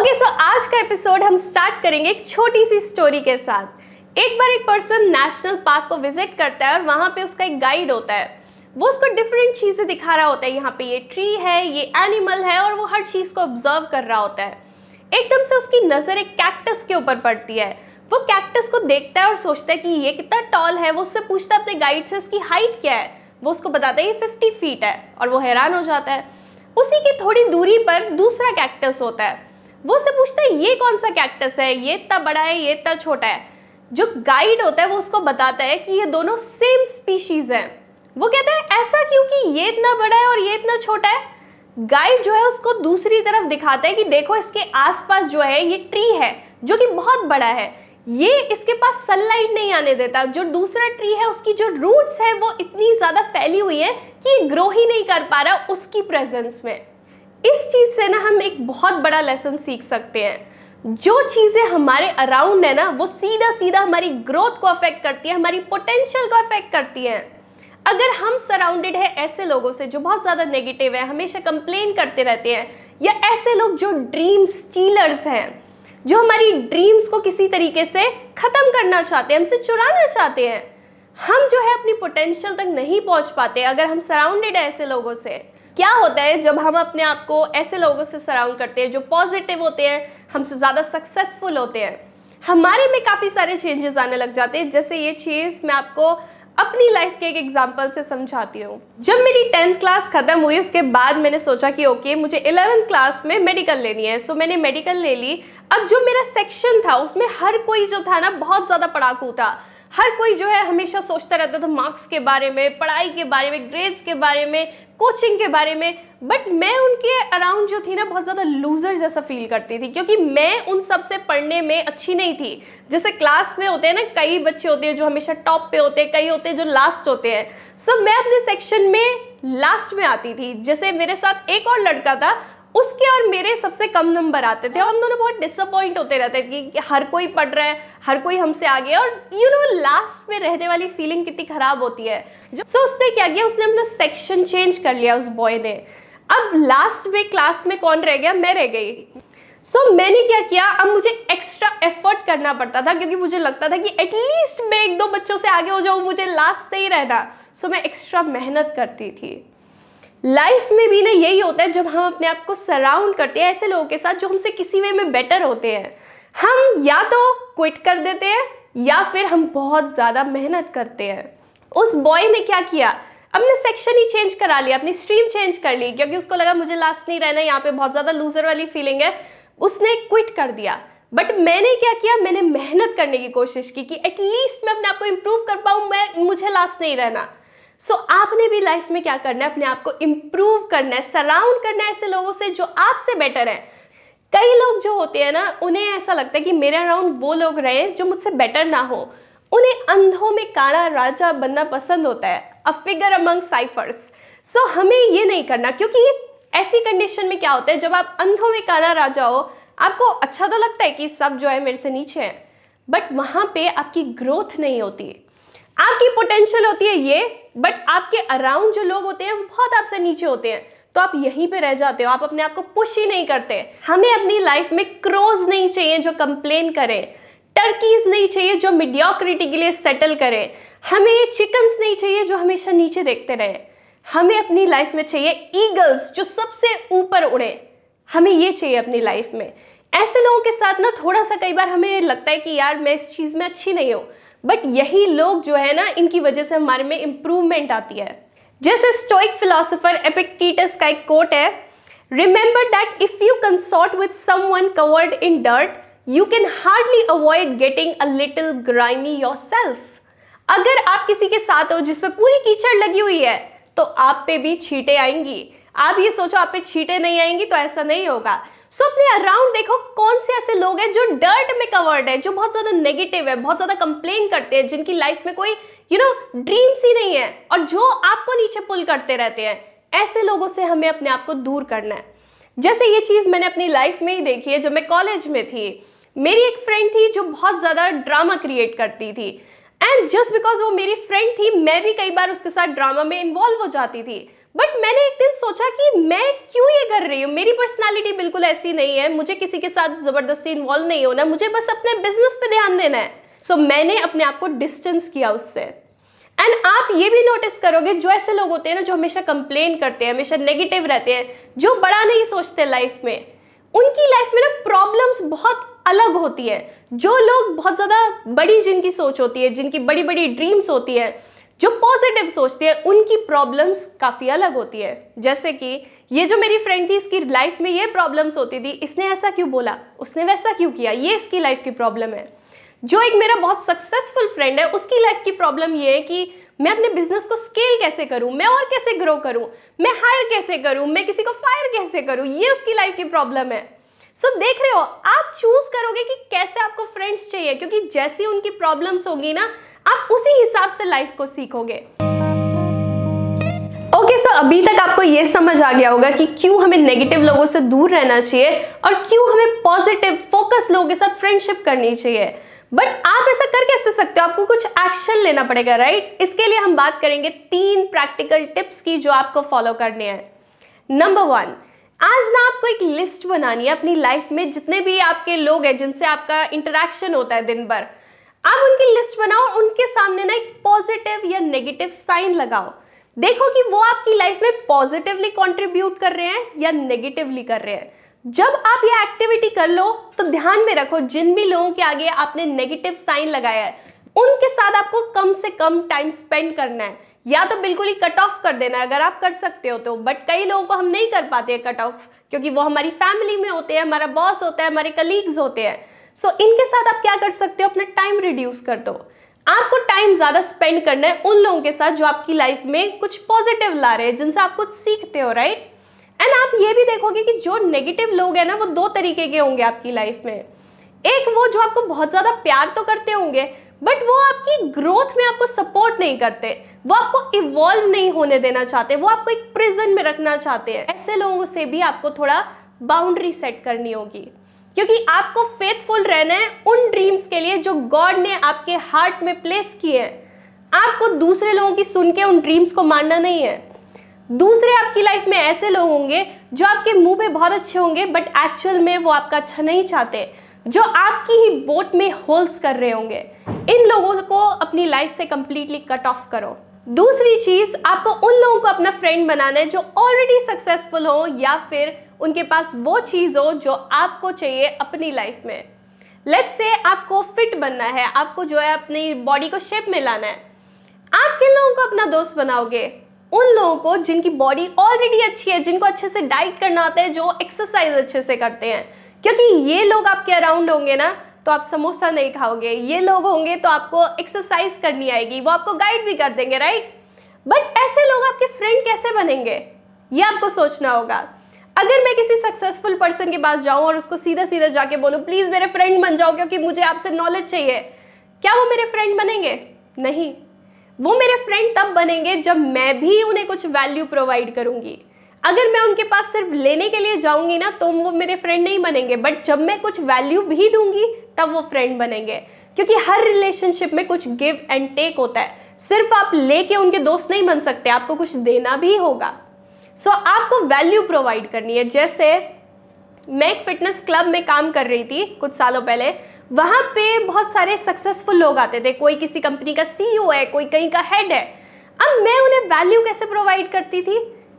Okay so आज का episode हम स्टार्ट करेंगे एक छोटी सी स्टोरी के साथ। एक बार एक पर्सन नेशनल पार्क को विज़िट करता है और वहाँ पे उसका एक गाइड होता है। वो उसको डिफरेंट चीज़ें दिखा रहा होता है। यहाँ पे ये ट्री है, ये एनिमल है और वो हर चीज़ को ऑब्ज़र्व कर रहा होता है। एकदम से उसकी नज़र एक कैक्टस के ऊपर पड़ती है। वो कैक्टस को देखता है और सोचता है कि ये कितना टॉल है। वो उससे पूछता है अपने गाइड से, इसकी हाइट क्या है? वो उसको बताता है, ये फिफ्टी फीट है। और वो हैरान हो जाता है। उसी की थोड़ी दूरी पर दूसरा कैक्टस होता है। वो उससे पूछता है, ये कौन सा कैक्टस है? ये इतना बड़ा है, ये इतना छोटा है? जो गाइड होता है, वो उसको बताता है कि ये दोनों सेम स्पीशीज हैं। वो कहता है, ऐसा क्यों कि ये इतना बड़ा है और ये इतना छोटा है? गाइड जो है, उसको दूसरी तरफ़ दिखाता है कि देखो, इसके आसपास जो है, ये ट्री है, जो कि बहुत बड़ा है। ये इसके पास सनलाइट नहीं आने देता। जो दूसरा ट्री है, उसकी जो रूट्स है, वो इतनी ज़्यादा फैली हुई है कि ग्रो ही नहीं कर पा रहा उसकी प्रेजेंस में। इस चीज़ से ना हम एक बहुत बड़ा लेसन सीख सकते हैं। जो चीज़ें हमारे अराउंड है ना, वो सीधा सीधा हमारी ग्रोथ को अफेक्ट करती है, हमारी पोटेंशियल को अफेक्ट करती है। अगर हम सराउंडेड है ऐसे लोगों से जो बहुत ज़्यादा नेगेटिव है, हमेशा कंप्लेन करते रहते हैं, या ऐसे लोग जो ड्रीम स्टीलर्स हैं, जो हमारी ड्रीम्स को किसी तरीके से ख़त्म करना चाहते हैं, हमसे चुराना चाहते हैं, हम जो है अपनी पोटेंशियल तक नहीं पहुँच पाते अगर हम सराउंडेड है ऐसे लोगों से। क्या होता है जब हम अपने आप को ऐसे लोगों से सराउंड करते हैं जो पॉजिटिव होते हैं, हमसे ज़्यादा सक्सेसफुल होते हैं? हमारे में काफ़ी सारे चेंजेस आने लग जाते हैं। जैसे ये चीज़ मैं आपको अपनी लाइफ के एक एग्ज़ाम्पल से समझाती हूँ। जब मेरी टेंथ क्लास ख़त्म हुई, उसके बाद मैंने सोचा कि ओके मुझे इलेवेंथ क्लास में मेडिकल लेनी है। सो मैंने मेडिकल ले ली। अब जो मेरा सेक्शन था, उसमें हर कोई जो था ना, बहुत ज़्यादा पढ़ाकू था। हर कोई जो है हमेशा सोचता रहता था मार्क्स के बारे में पढ़ाई के बारे में ग्रेड्स के बारे में कोचिंग के बारे में। बट मैं उनके अराउंड जो थी ना बहुत ज़्यादा लूज़र जैसा फील करती थी क्योंकि मैं उन सबसे पढ़ने में अच्छी नहीं थी। जैसे क्लास में होते हैं ना कई बच्चे होते हैं जो हमेशा टॉप पे होते हैं कई होते हैं जो लास्ट होते हैं। सो so, मैं अपने सेक्शन में लास्ट में आती थी। जैसे मेरे साथ एक और लड़का था उसके और मेरे सबसे कम नंबर आते थे और हम दोनों बहुत डिसअपॉइंट होते रहते कि, कि हर कोई पढ़ रहा है हर कोई हमसे आगे और यू नो लास्ट में रहने वाली फीलिंग कितनी ख़राब होती है। जो सो so, उसने क्या किया? उसने अपना सेक्शन चेंज कर लिया उस बॉय ने। अब लास्ट में क्लास में कौन रह गया? मैं रह गई। सो so, मैंने क्या किया? अब मुझे एक्स्ट्रा एफर्ट करना पड़ता था क्योंकि मुझे लगता था कि एटलीस्ट मैं एक दो बच्चों से आगे हो जाऊँ मुझे लास्ट नहीं रहना। सो so, मैं एक्स्ट्रा मेहनत करती थी। लाइफ में भी ना यही होता है जब हम अपने आप को सराउंड करते हैं ऐसे लोगों के साथ जो हमसे किसी वे में बेटर होते हैं। हम या तो क्विट कर देते हैं या फिर हम बहुत ज़्यादा मेहनत करते हैं। उस बॉय ने क्या किया? अपने सेक्शन ही चेंज करा लिया, अपनी स्ट्रीम चेंज कर ली, क्योंकि उसको लगा मुझे लास्ट नहीं रहना, यहाँ पे बहुत ज़्यादा लूजर वाली फीलिंग है। उसने क्विट कर दिया। बट मैंने क्या किया? मैंने मेहनत करने की कोशिश की कि एटलीस्ट मैं अपने आप को इम्प्रूव कर पाऊँ, मैं, मुझे लास्ट नहीं रहना। सो so, आपने भी लाइफ में क्या करना है? अपने आप को इम्प्रूव करना है सराउंड करना है ऐसे लोगों से जो आपसे बेटर हैं। कई लोग जो होते हैं ना उन्हें ऐसा लगता है कि मेरे अराउंड वो लोग रहे जो मुझसे बेटर ना हो। उन्हें अंधों में काला राजा बनना पसंद होता है a figure among ciphers so हमें ये नहीं करना क्योंकि ऐसी कंडीशन में क्या होता है जब आप अंधों में काला राजा हो आपको अच्छा तो लगता है कि सब जो है मेरे से नीचे हैं बट वहाँ पे आपकी ग्रोथ नहीं होती। आपकी पोटेंशियल होती है ये बट आपके अराउंड जो लोग होते हैं, वो बहुत आपसे नीचे होते हैं। तो आप यहीं पे रह जाते हो, आप अपने आप को पुश ही नहीं करते। हमें अपनी लाइफ में क्रोज नहीं चाहिए जो कंप्लेन करें। टर्कीज नहीं चाहिए जो मीडियोक्रिटी के लिए सेटल करें। हमें चिकन्स नहीं चाहिए जो हमेशा नीचे देखते रहे। हमें अपनी लाइफ में चाहिए ईगल्स जो सबसे ऊपर उड़े। हमें ये चाहिए अपनी लाइफ में। ऐसे लोगों के साथ ना थोड़ा सा कई बार हमें लगता है कि यार, मैं इस चीज़ में अच्छी नहीं हूँ। बट यही लोग जो है ना, इनकी वजह से हमारे में इंप्रूवमेंट आती है। जैसे स्टोइक फिलोसोफर एपिक्टीटस का एक कोट है remember that if you consort with someone covered in dirt you can hardly avoid getting a little grimy yourself अगर आप किसी के साथ हो जिसमें पूरी कीचड़ लगी हुई है तो आप पे भी छीटे आएँगी। आप ये सोचो, आप पे छीटे नहीं आएँगी तो ऐसा नहीं होगा। सो अपने अराउंड देखो, कौन से ऐसे लोग हैं जो डर्ट में कवर्ड है, जो बहुत ज़्यादा नेगेटिव है, बहुत ज़्यादा कंप्लेन करते हैं, जिनकी लाइफ में कोई यू नो ड्रीम्स ही नहीं है, और जो आपको नीचे पुल करते रहते हैं। ऐसे लोगों से हमें अपने आप को दूर करना है। जैसे ये चीज़ मैंने अपनी लाइफ में ही देखी है, जब मैं कॉलेज में थी, मेरी एक फ्रेंड थी जो बहुत ज़्यादा ड्रामा क्रिएट करती थी। एंड जस्ट बिकॉज़ वो मेरी फ्रेंड थी, मैं भी कई बार उसके साथ ड्रामा में इन्वॉल्व हो जाती थी। बट मैंने एक दिन सोचा कि मैं क्यों कर रही हूँ। मेरी पर्सनालिटी बिल्कुल ऐसी नहीं है। मुझे किसी के साथ ज़बरदस्ती इन्वॉल्व नहीं होना मुझे बस अपने बिज़नेस पे ध्यान देना है। सो so, मैंने अपने आप को डिस्टेंस किया उससे। एंड आप ये भी नोटिस करोगे जो ऐसे लोग होते हैं ना जो हमेशा कंप्लेन करते हैं हमेशा नेगेटिव रहते हैं जो बड़ा नहीं सोचते लाइफ में उनकी लाइफ में ना प्रॉब्लम्स बहुत अलग होती है। जो लोग बहुत ज़्यादा बड़ी जिनकी सोच होती है जिनकी बड़ी बड़ी ड्रीम्स होती है जो पॉजिटिव सोचती है उनकी प्रॉब्लम्स काफ़ी अलग होती है। जैसे कि ये जो मेरी फ्रेंड थी इसकी लाइफ में ये प्रॉब्लम्स होती थी इसने ऐसा क्यों बोला? उसने वैसा क्यों किया? ये इसकी लाइफ की प्रॉब्लम है। जो एक मेरा बहुत सक्सेसफुल फ्रेंड है उसकी लाइफ की प्रॉब्लम ये है कि मैं अपने बिज़नेस को स्केल कैसे करूँ? मैं और कैसे ग्रो करूँ? मैं हायर कैसे करूँ? मैं किसी को फायर कैसे करूँ? ये उसकी लाइफ की प्रॉब्लम है। सो so, देख रहे हो आप चूज़ करोगे कि कैसे आपको फ्रेंड्स चाहिए क्योंकि जैसी उनकी प्रॉब्लम्स होगी ना आप उसी हिसाब से लाइफ को सीखोगे। ओके okay, सो अभी तक आपको यह समझ आ गया होगा कि क्यों हमें नेगेटिव लोगों से दूर रहना चाहिए और क्यों हमें पॉजिटिव फोकस लोगों के साथ फ्रेंडशिप करनी चाहिए। बट आप ऐसा कर कैसे सकते हो? आपको कुछ एक्शन लेना पड़ेगा राइट इसके लिए हम बात करेंगे तीन प्रैक्टिकल टिप्स की जो आपको फॉलो करने हैं। नंबर वन आज ना आपको एक लिस्ट बनानी है अपनी लाइफ में जितने भी आपके लोग हैं जिनसे आपका इंटरेक्शन होता है दिन भर। आप उनकी लिस्ट बनाओ और उनके सामने ना एक पॉजिटिव या नेगेटिव साइन लगाओ। देखो कि वो आपकी लाइफ में पॉजिटिवली कंट्रीब्यूट कर रहे हैं या नेगेटिवली कर रहे हैं। जब आप ये एक्टिविटी कर लो तो ध्यान में रखो, जिन भी लोगों के आगे आपने नेगेटिव साइन लगाया है, उनके साथ आपको कम से कम टाइम स्पेंड करना है। या तो बिल्कुल ही कट ऑफ़ कर देना है, अगर आप कर सकते हो तो। बट कई लोगों को हम नहीं कर पाते हैं कट ऑफ़ क्योंकि वो हमारी फैमिली में होते हैं, हमारा बॉस होता है, हमारे कलीग्स होते हैं। सो so, इनके साथ आप क्या कर सकते हो? अपना टाइम रिड्यूस कर दो। आपको टाइम ज़्यादा स्पेंड करना है उन लोगों के साथ जो आपकी लाइफ में कुछ पॉजिटिव ला रहे हैं जिनसे आप कुछ सीखते हो राइट एंड आप ये भी देखोगे कि जो नेगेटिव लोग हैं ना वो दो तरीके के होंगे आपकी लाइफ में। एक वो जो आपको बहुत ज़्यादा प्यार तो करते होंगे बट वो आपकी ग्रोथ में आपको सपोर्ट नहीं करते। वो आपको इवॉल्व नहीं होने देना चाहते वो आपको एक प्रिजन में रखना चाहते हैं। ऐसे लोगों से भी आपको थोड़ा बाउंड्री सेट करनी होगी। क्योंकि आपको फेथफुल रहना है उन ड्रीम्स के लिए जो गॉड ने आपके हार्ट में प्लेस किए हैं। आपको दूसरे लोगों की सुन के उन ड्रीम्स को मानना नहीं है। दूसरे आपकी लाइफ में ऐसे लोग होंगे जो आपके मुँह पे बहुत अच्छे होंगे बट एक्चुअल में वो आपका अच्छा नहीं चाहते, जो आपकी ही बोट में होल्स कर रहे होंगे। इन लोगों को अपनी लाइफ से कंप्लीटली कट ऑफ़ करो। दूसरी चीज़, आपको उन लोगों को अपना फ्रेंड बनाना है जो ऑलरेडी सक्सेसफुल हो या फिर उनके पास वो चीज़ हो जो आपको चाहिए अपनी लाइफ में। लेट्स से आपको फिट बनना है, आपको जो है अपनी बॉडी को शेप में लाना है। आप किन लोगों को अपना दोस्त बनाओगे? उन लोगों को जिनकी बॉडी ऑलरेडी अच्छी है, जिनको अच्छे से डाइट करना आता है, जो एक्सरसाइज अच्छे से करते हैं। क्योंकि ये लोग आपके अराउंड होंगे ना तो आप समोसा नहीं खाओगे। ये लोग होंगे तो आपको एक्सरसाइज करनी आएगी, वो आपको गाइड भी कर देंगे राइट बट ऐसे लोग आपके फ्रेंड कैसे बनेंगे? ये आपको सोचना होगा। अगर मैं किसी सक्सेसफुल पर्सन के पास जाऊँ और उसको सीधा सीधा जाके बोलूँ प्लीज़ मेरे फ्रेंड बन जाओ क्योंकि मुझे आपसे नॉलेज चाहिए। क्या वो मेरे फ्रेंड बनेंगे? नहीं। वो मेरे फ्रेंड तब बनेंगे जब मैं भी उन्हें कुछ वैल्यू प्रोवाइड करूँगी। अगर मैं उनके पास सिर्फ़ लेने के लिए जाऊँगी ना तो वो मेरे फ्रेंड नहीं बनेंगे। बट जब मैं कुछ वैल्यू भी दूँगी, तब वो फ्रेंड बनेंगे। क्योंकि हर रिलेशनशिप में कुछ गिव एंड टेक होता है। सिर्फ़ आप लेके उनके दोस्त नहीं बन सकते। आपको कुछ देना भी होगा। सो so, आपको वैल्यू प्रोवाइड करनी है। जैसे मैं एक फिटनेस क्लब में काम कर रही थी कुछ सालों पहले वहाँ पे बहुत सारे सक्सेसफुल लोग आते थे। कोई किसी कंपनी का सीईओ है कोई कहीं का हेड है। अब मैं उन्हें वैल्यू कैसे प्रोवाइड करती थी?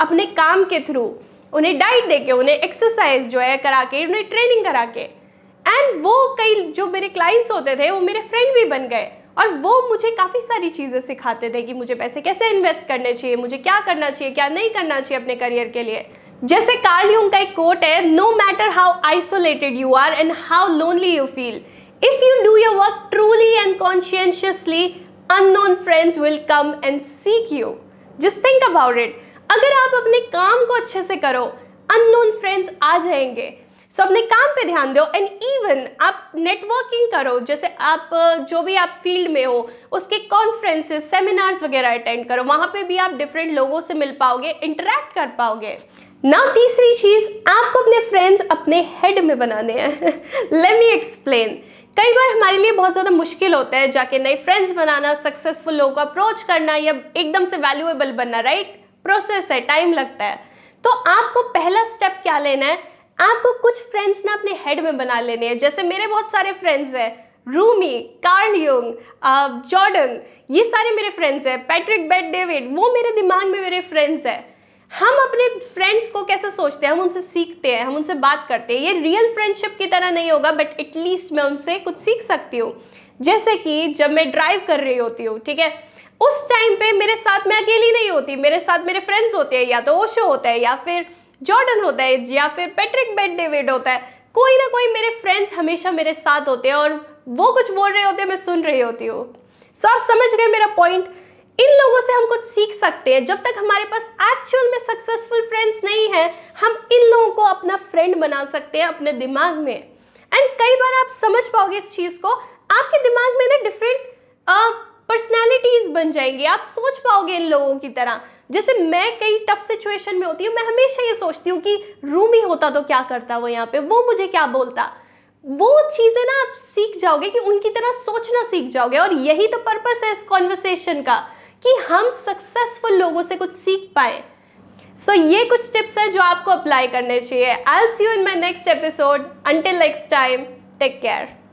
अपने काम के थ्रू उन्हें डाइट दे के उन्हें एक्सरसाइज जो है करा के उन्हें ट्रेनिंग करा के। एंड वो कई जो मेरे क्लाइंट्स होते थे वो मेरे फ्रेंड भी बन गए। और वो मुझे काफ़ी सारी चीज़ें सिखाते थे कि मुझे पैसे कैसे इन्वेस्ट करने चाहिए, मुझे क्या करना चाहिए, क्या नहीं करना चाहिए अपने करियर के लिए। जैसे कार्ल यूंग का एक कोट है no matter how isolated you are and how lonely you feel if you do your work truly and consciously unknown friends will come and seek you just think about it अगर आप अपने काम को अच्छे से करो unknown friends आ जाएँगे। सो अपने काम पे ध्यान दो एंड इवन आप नेटवर्किंग करो, जैसे आप जो भी आप फ़ील्ड में हो, उसके कॉन्फ्रेंसेस सेमिनार्स वगैरह अटेंड करो, वहाँ पे भी आप डिफरेंट लोगों से मिल पाओगे इंटरेक्ट कर पाओगे। ना तीसरी चीज़, आपको अपने फ्रेंड्स अपने हेड में बनाने हैं। लेट मी एक्सप्लेन कई बार हमारे लिए बहुत ज़्यादा मुश्किल होता है जाके नए फ्रेंड्स बनाना सक्सेसफुल लोगों को अप्रोच करना या एकदम से वैल्यूएबल बनना राइट प्रोसेस है टाइम लगता है। तो आपको पहला स्टेप क्या लेना है? आपको कुछ फ्रेंड्स ना अपने हेड में बना लेने हैं, जैसे मेरे बहुत सारे फ्रेंड्स हैं रूमी कार्ल यूंग जॉर्डन ये सारे मेरे फ्रेंड्स हैं पैट्रिक बेट डेविड वो मेरे दिमाग में मेरे फ्रेंड्स हैं। हम अपने फ्रेंड्स को कैसे सोचते हैं? हम उनसे सीखते हैं, हम उनसे बात करते हैं। ये रियल फ्रेंडशिप की तरह नहीं होगा बट एटलीस्ट मैं उनसे कुछ सीख सकती हूँ। जैसे कि जब मैं ड्राइव कर रही होती हूँ, ठीक है? उस टाइम पे मेरे साथ मैं अकेली नहीं होती, मेरे साथ मेरे फ्रेंड्स होते हैं, या तो ओशो होता है, या फिर जॉर्डन होता है या फिर पेट्रिक बेट डेविड होता है, कोई ना कोई मेरे फ्रेंड्स हमेशा मेरे साथ होते हैं और वो कुछ बोल रहे होते हैं, मैं सुन रही होती हूँ। सो आप समझ गए मेरा पॉइंट इन लोगों से हम कुछ सीख सकते हैं। जब तक हमारे पास एक्चुअल में सक्सेसफुल फ्रेंड्स नहीं है, हम इन लोगों को अपना फ्रेंड बना सकते हैं अपने दिमाग में। एंड कई बार आप समझ पाओगे इस चीज़ को, आपके दिमाग में ना डिफरेंट पर्सनैलिटीज़ बन जाएँगी। आप सोच पाओगे इन लोगों की तरह। जैसे मैं कई टफ सिचुएशन में होती हूँ मैं हमेशा ये सोचती हूँ कि रूमी होता तो क्या करता वो यहाँ पे? वो मुझे क्या बोलता? वो चीज़ें ना आप सीख जाओगे कि उनकी तरह सोचना सीख जाओगे और यही तो पर्पस है इस कॉन्वर्सेशन का कि हम सक्सेसफुल लोगों से कुछ सीख पाए। सो so, ये कुछ टिप्स हैं जो आपको अप्लाई करने चाहिए। I see you in my next episode until next time take care